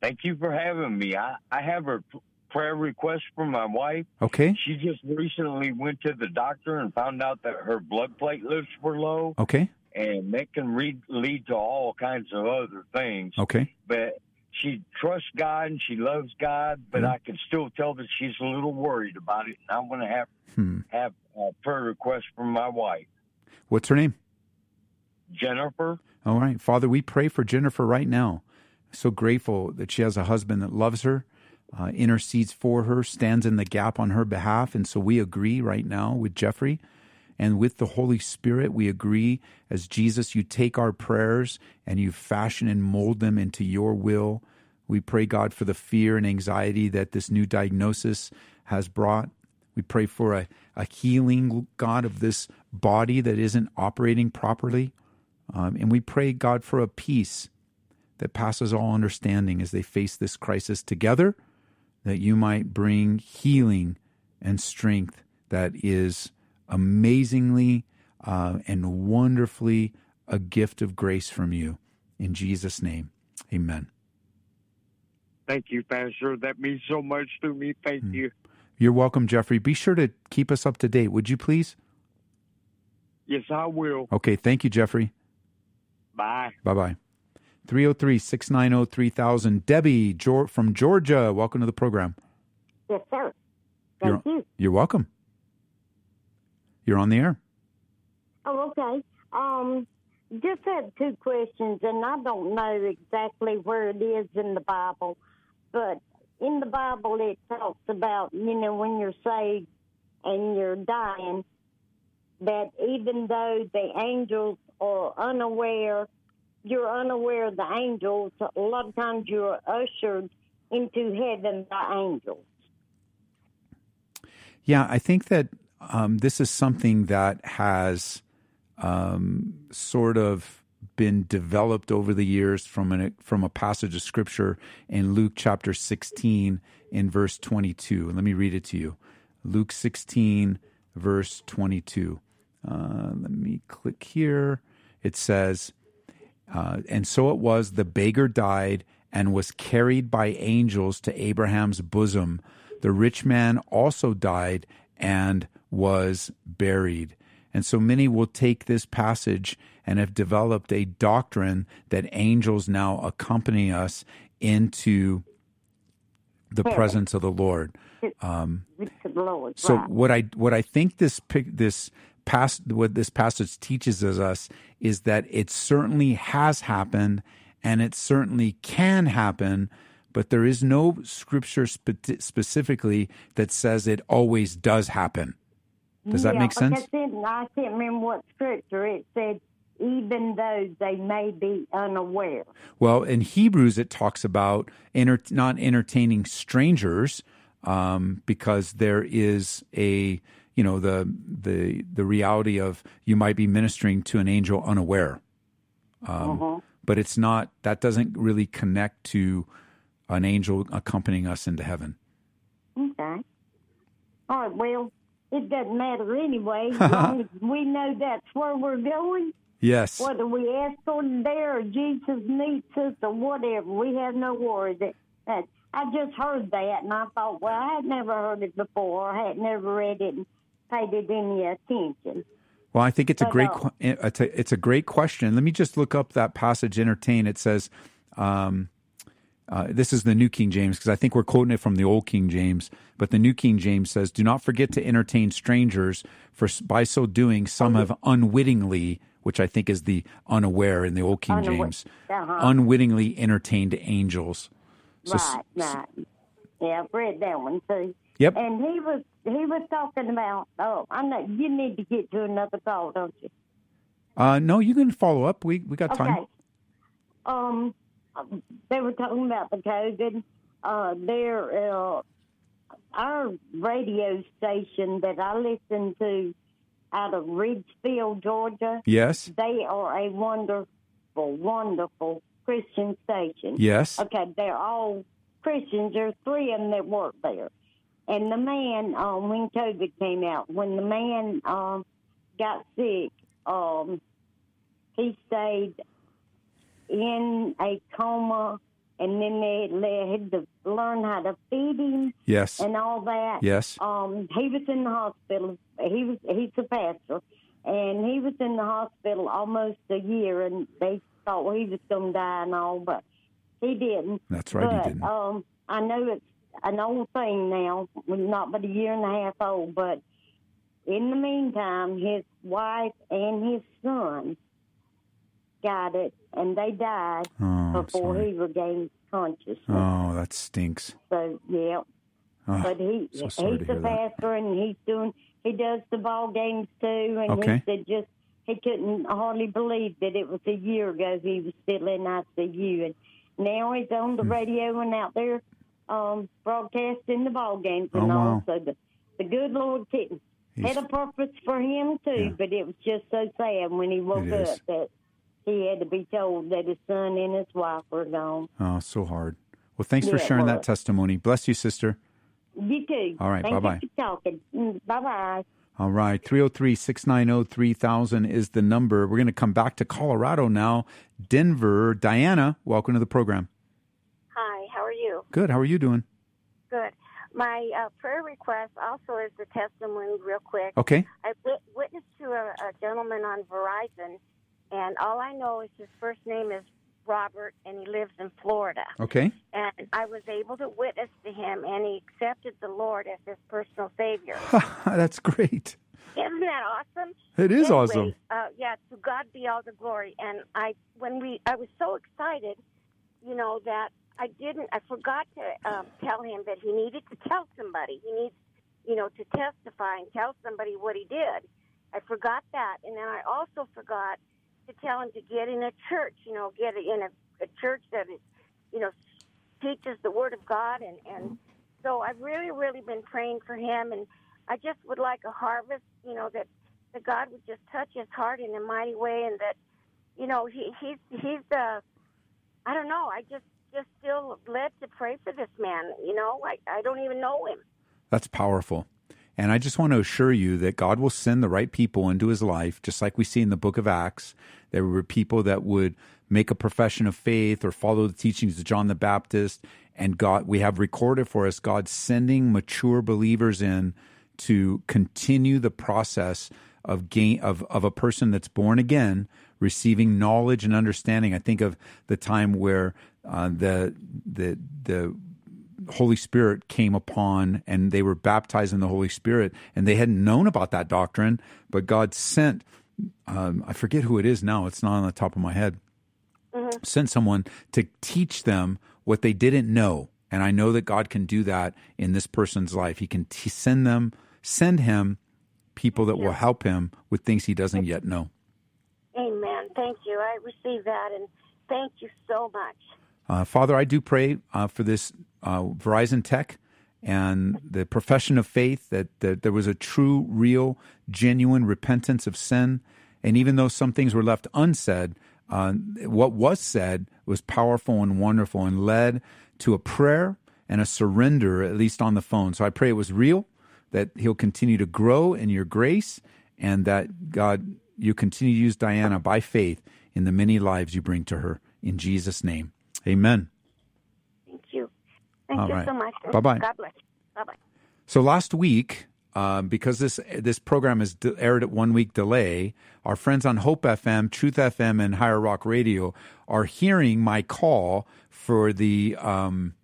Thank you for having me. I, I have a prayer request from my wife. Okay. She just recently went to the doctor and found out that her blood platelets were low. Okay. And that can re- lead to all kinds of other things. Okay. But she trusts God and she loves God, but Mhm. I can still tell that she's a little worried about it. And I'm going to have Hmm. have a prayer request from my wife, What's her name? Jennifer. All right. Father, we pray for Jennifer right now. So grateful that she has a husband that loves her, uh, intercedes for her, stands in the gap on her behalf. And so we agree right now with Jeffrey and with the Holy Spirit. We agree as Jesus, you take our prayers and you fashion and mold them into your will. We pray, God, for the fear and anxiety that this new diagnosis has brought. We pray for a, a healing, God, of this body that isn't operating properly. Um, and we pray, God, for a peace that passes all understanding as they face this crisis together, that you might bring healing and strength that is amazingly uh, and wonderfully a gift of grace from you. In Jesus' name, amen. Thank you, Pastor. That means so much to me. Thank Hmm. you. You're welcome, Jeffrey. Be sure to keep us up to date, would you please? Yes, I will. Okay, thank you, Jeffrey. Bye. Bye bye. 303 690 3000. Debbie from Georgia, welcome to the program. Yes, sir. You're, Thank you. you're welcome. You're on the air. Oh, okay. Um, just had two questions, and I don't know exactly where it is in the Bible, but in the Bible it talks about, you know, when you're saved and you're dying, that even though the angels are unaware, you're unaware of the angels, a lot of times you're ushered into heaven by angels. Yeah, I think that um, this is something that has um, sort of been developed over the years from an, from a passage of scripture in Luke chapter 16 in verse 22. Let me read it to you. Luke 16 verse 22. Uh, let me click here. It says, uh, and so it was, the beggar died and was carried by angels to Abraham's bosom. The rich man also died and was buried. And so many will take this passage and have developed a doctrine that angels now accompany us into the presence of the Lord. Um, so what I what I think this pic- this past what this passage teaches us is that it certainly has happened and it certainly can happen, but there is no scripture spe- specifically that says it always does happen. Does that yeah, make sense? because in- I can't remember what scripture it said. Even though they may be unaware. Well, in Hebrews, it talks about enter- not entertaining strangers um, because there is a you know the the the reality of you might be ministering to an angel unaware, um, Uh-huh. but it's not that doesn't really connect to an angel accompanying us into heaven. Okay. All right. Well, it doesn't matter anyway. As long as we know that's where we're going. Yes. Whether we ask escorted there or Jesus meets us or whatever, we have no worry that that's I just heard that, and I thought, well, I had never heard it before. I had never read it and paid it any attention. Well, I think it's a But, great uh, it's a, it's a great question. Let me just look up that passage. Entertain. It says, um, uh, this is the New King James because I think we're quoting it from the Old King James. But the New King James says, "Do not forget to entertain strangers, for by so doing, some have unwittingly." Which I think is the unaware in the Old King Unawa- James, uh-huh. unwittingly entertained angels. So right, right. Yeah, I've read that one too. Yep. And he was he was talking about. Oh, I'm not. you need to get to another call, don't you? Uh, no, you can follow up. We we got time. Okay. Um, they were talking about the COVID. Uh, there, uh, our radio station that I listen to out of Ridgefield, Georgia. Yes. They are a wonderful, wonderful Christian station. Yes. Okay, they're all Christians. There's three of them that work there. And the man, um, when COVID came out, when the man um, got sick, um, he stayed in a coma, and then they, had to learn how to feed him Yes. and all that. Yes. Um, he was in the hospital. He was he's a pastor, and he was in the hospital almost a year, and they thought he was going to die and all, but he didn't. That's right, he didn't. Um, I know it's an old thing now, not but a year and a half old, but in the meantime, his wife and his son got it, and they died Oh, before sorry. he regained consciousness. Oh, that stinks. So yeah, Oh, but he so he's a pastor and he's doing he does the ball games too. And Okay. he said just he couldn't hardly believe that it was a year ago he was still in ICU, and now he's on Hmm. the radio and out there um, broadcasting the ball games and Oh, all. wow. So the the good Lord didn't He's- had a purpose for him too, but it was just so sad when he woke up that he had to be told that his son and his wife were gone. Oh, so hard. Well, thanks for sharing that testimony. Bless you, sister. You too. All right, bye-bye. you talking. Bye bye. All right. 303 690 3000 is the number. We're going to come back to Colorado now. Denver. Diana, welcome to the program. Hi, how are you? Good. How are you doing? Good. My uh, prayer request also is the testimony, real quick. Okay. I wit- witnessed to a, a gentleman on Verizon, and all I know is his first name is Robert, and he lives in Florida. Okay. And I was able to witness to him, and he accepted the Lord as his personal Savior. That's great. Isn't that awesome? It is Anyway, awesome. Uh, yeah, to God be all the glory. And I, when we, I was so excited, you know, that I didn't, I forgot to um, tell him that he needed to tell somebody. He needs, you know, to testify and tell somebody what he did. I forgot that, and then I also forgot to tell him to get in a church. You know, get in a, a church that is, you know, teaches the Word of God, and and so I've really, really been praying for him, and I just would like a harvest. You know that that God would just touch his heart in a mighty way, and that you know he he's he's uh I don't know. I just just feel led to pray for this man. You know, I I don't even know him. That's powerful. And I just want to assure you that God will send the right people into his life, just like we see in the book of Acts. There were people that would make a profession of faith or follow the teachings of John the Baptist. And God, we have recorded for us God sending mature believers in to continue the process of gain of, of a person that's born again, receiving knowledge and understanding. I think of the time where uh, the the the Holy Spirit came upon and they were baptized in the Holy Spirit and they hadn't known about that doctrine, but God sent, um, I forget who it is now, it's not on the top of my head, sent someone to teach them what they didn't know. And I know that God can do that in this person's life. He can t- send them, send him people that will help him with things he doesn't yet know. Amen. Thank you. I receive that, and thank you so much. Uh, Father, I do pray uh, for this uh, Verizon Tech and the profession of faith that, that there was a true, real, genuine repentance of sin. And even though some things were left unsaid, uh, what was said was powerful and wonderful and led to a prayer and a surrender, at least on the phone. So I pray it was real, that he'll continue to grow in your grace, and that God, you continue to use Diana by faith in the many lives you bring to her. In Jesus' name, amen. Thank you. Thank All you right. so much. Bye-bye. God bless. Bye bye. So last week, um, because this this program is de- aired at one week delay, our friends on Hope FM, Truth FM, and Higher Rock Radio are hearing my call for the um,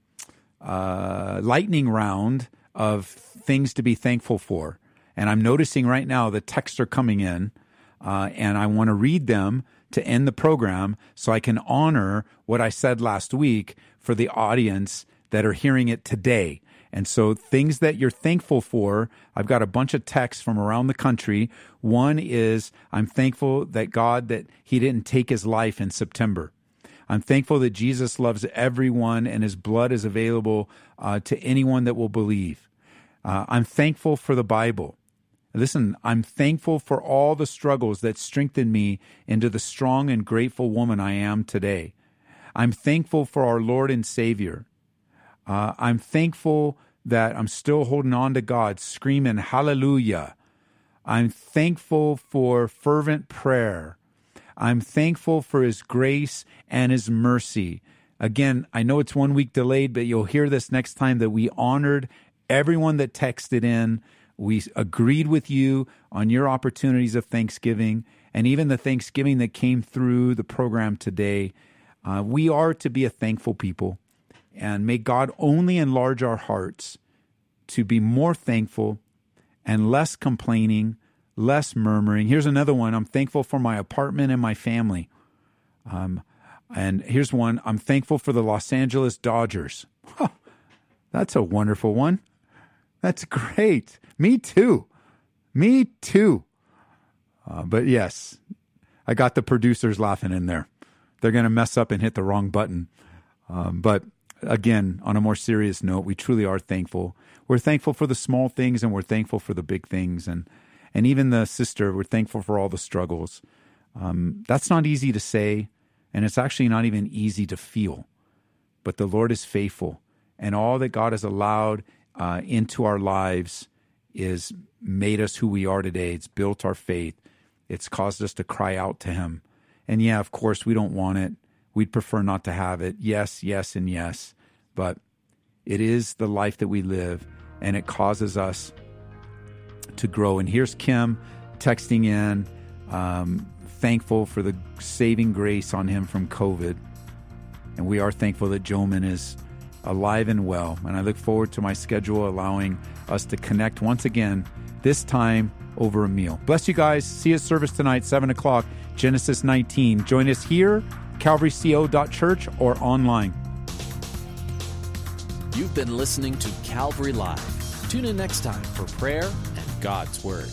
uh, lightning round of things to be thankful for. And I'm noticing right now the texts are coming in, uh, and I want to read them to end the program so I can honor what I said last week for the audience that are hearing it today. And so, things that you're thankful for, I've got a bunch of texts from around the country. One is I'm thankful that God that He didn't take His life in September. I'm thankful that Jesus loves everyone and His blood is available uh, to anyone that will believe. Uh, I'm thankful for the Bible. Listen, I'm thankful for all the struggles that strengthened me into the strong and grateful woman I am today. I'm thankful for our Lord and Savior. Uh, I'm thankful that I'm still holding on to God, screaming hallelujah. I'm thankful for fervent prayer. I'm thankful for His grace and His mercy. Again, I know it's one week delayed, but you'll hear this next time that we honored everyone that texted in. We agreed with you on your opportunities of Thanksgiving and even the Thanksgiving that came through the program today. Uh, we are to be a thankful people. And may God only enlarge our hearts to be more thankful and less complaining, less murmuring. Here's another one I'm thankful for my apartment and my family. Um, and here's one I'm thankful for the Los Angeles Dodgers. Huh, that's a wonderful one. That's great. Me too. Me too. Uh, but yes, I got the producers laughing in there. They're going to mess up and hit the wrong button. Um, but again, on a more serious note, we truly are thankful. We're thankful for the small things and we're thankful for the big things. And, and even the sister, we're thankful for all the struggles. Um, that's not easy to say, and it's actually not even easy to feel. But the Lord is faithful, and all that God has allowed uh, into our lives is made us who we are today. It's built our faith. It's caused us to cry out to Him. And yeah, of course, we don't want it. We'd prefer not to have it. Yes, yes, and yes. But it is the life that we live, and it causes us to grow. And here's Kim texting in, um, thankful for the saving grace on him from COVID. And we are thankful that Joman is alive and well. And I look forward to my schedule allowing us to connect once again, this time over a meal. Bless you guys. See you at service tonight, 7 o'clock, Genesis 19. Join us here, calvaryco.church, or online. You've been listening to Calvary Live. Tune in next time for prayer and God's Word.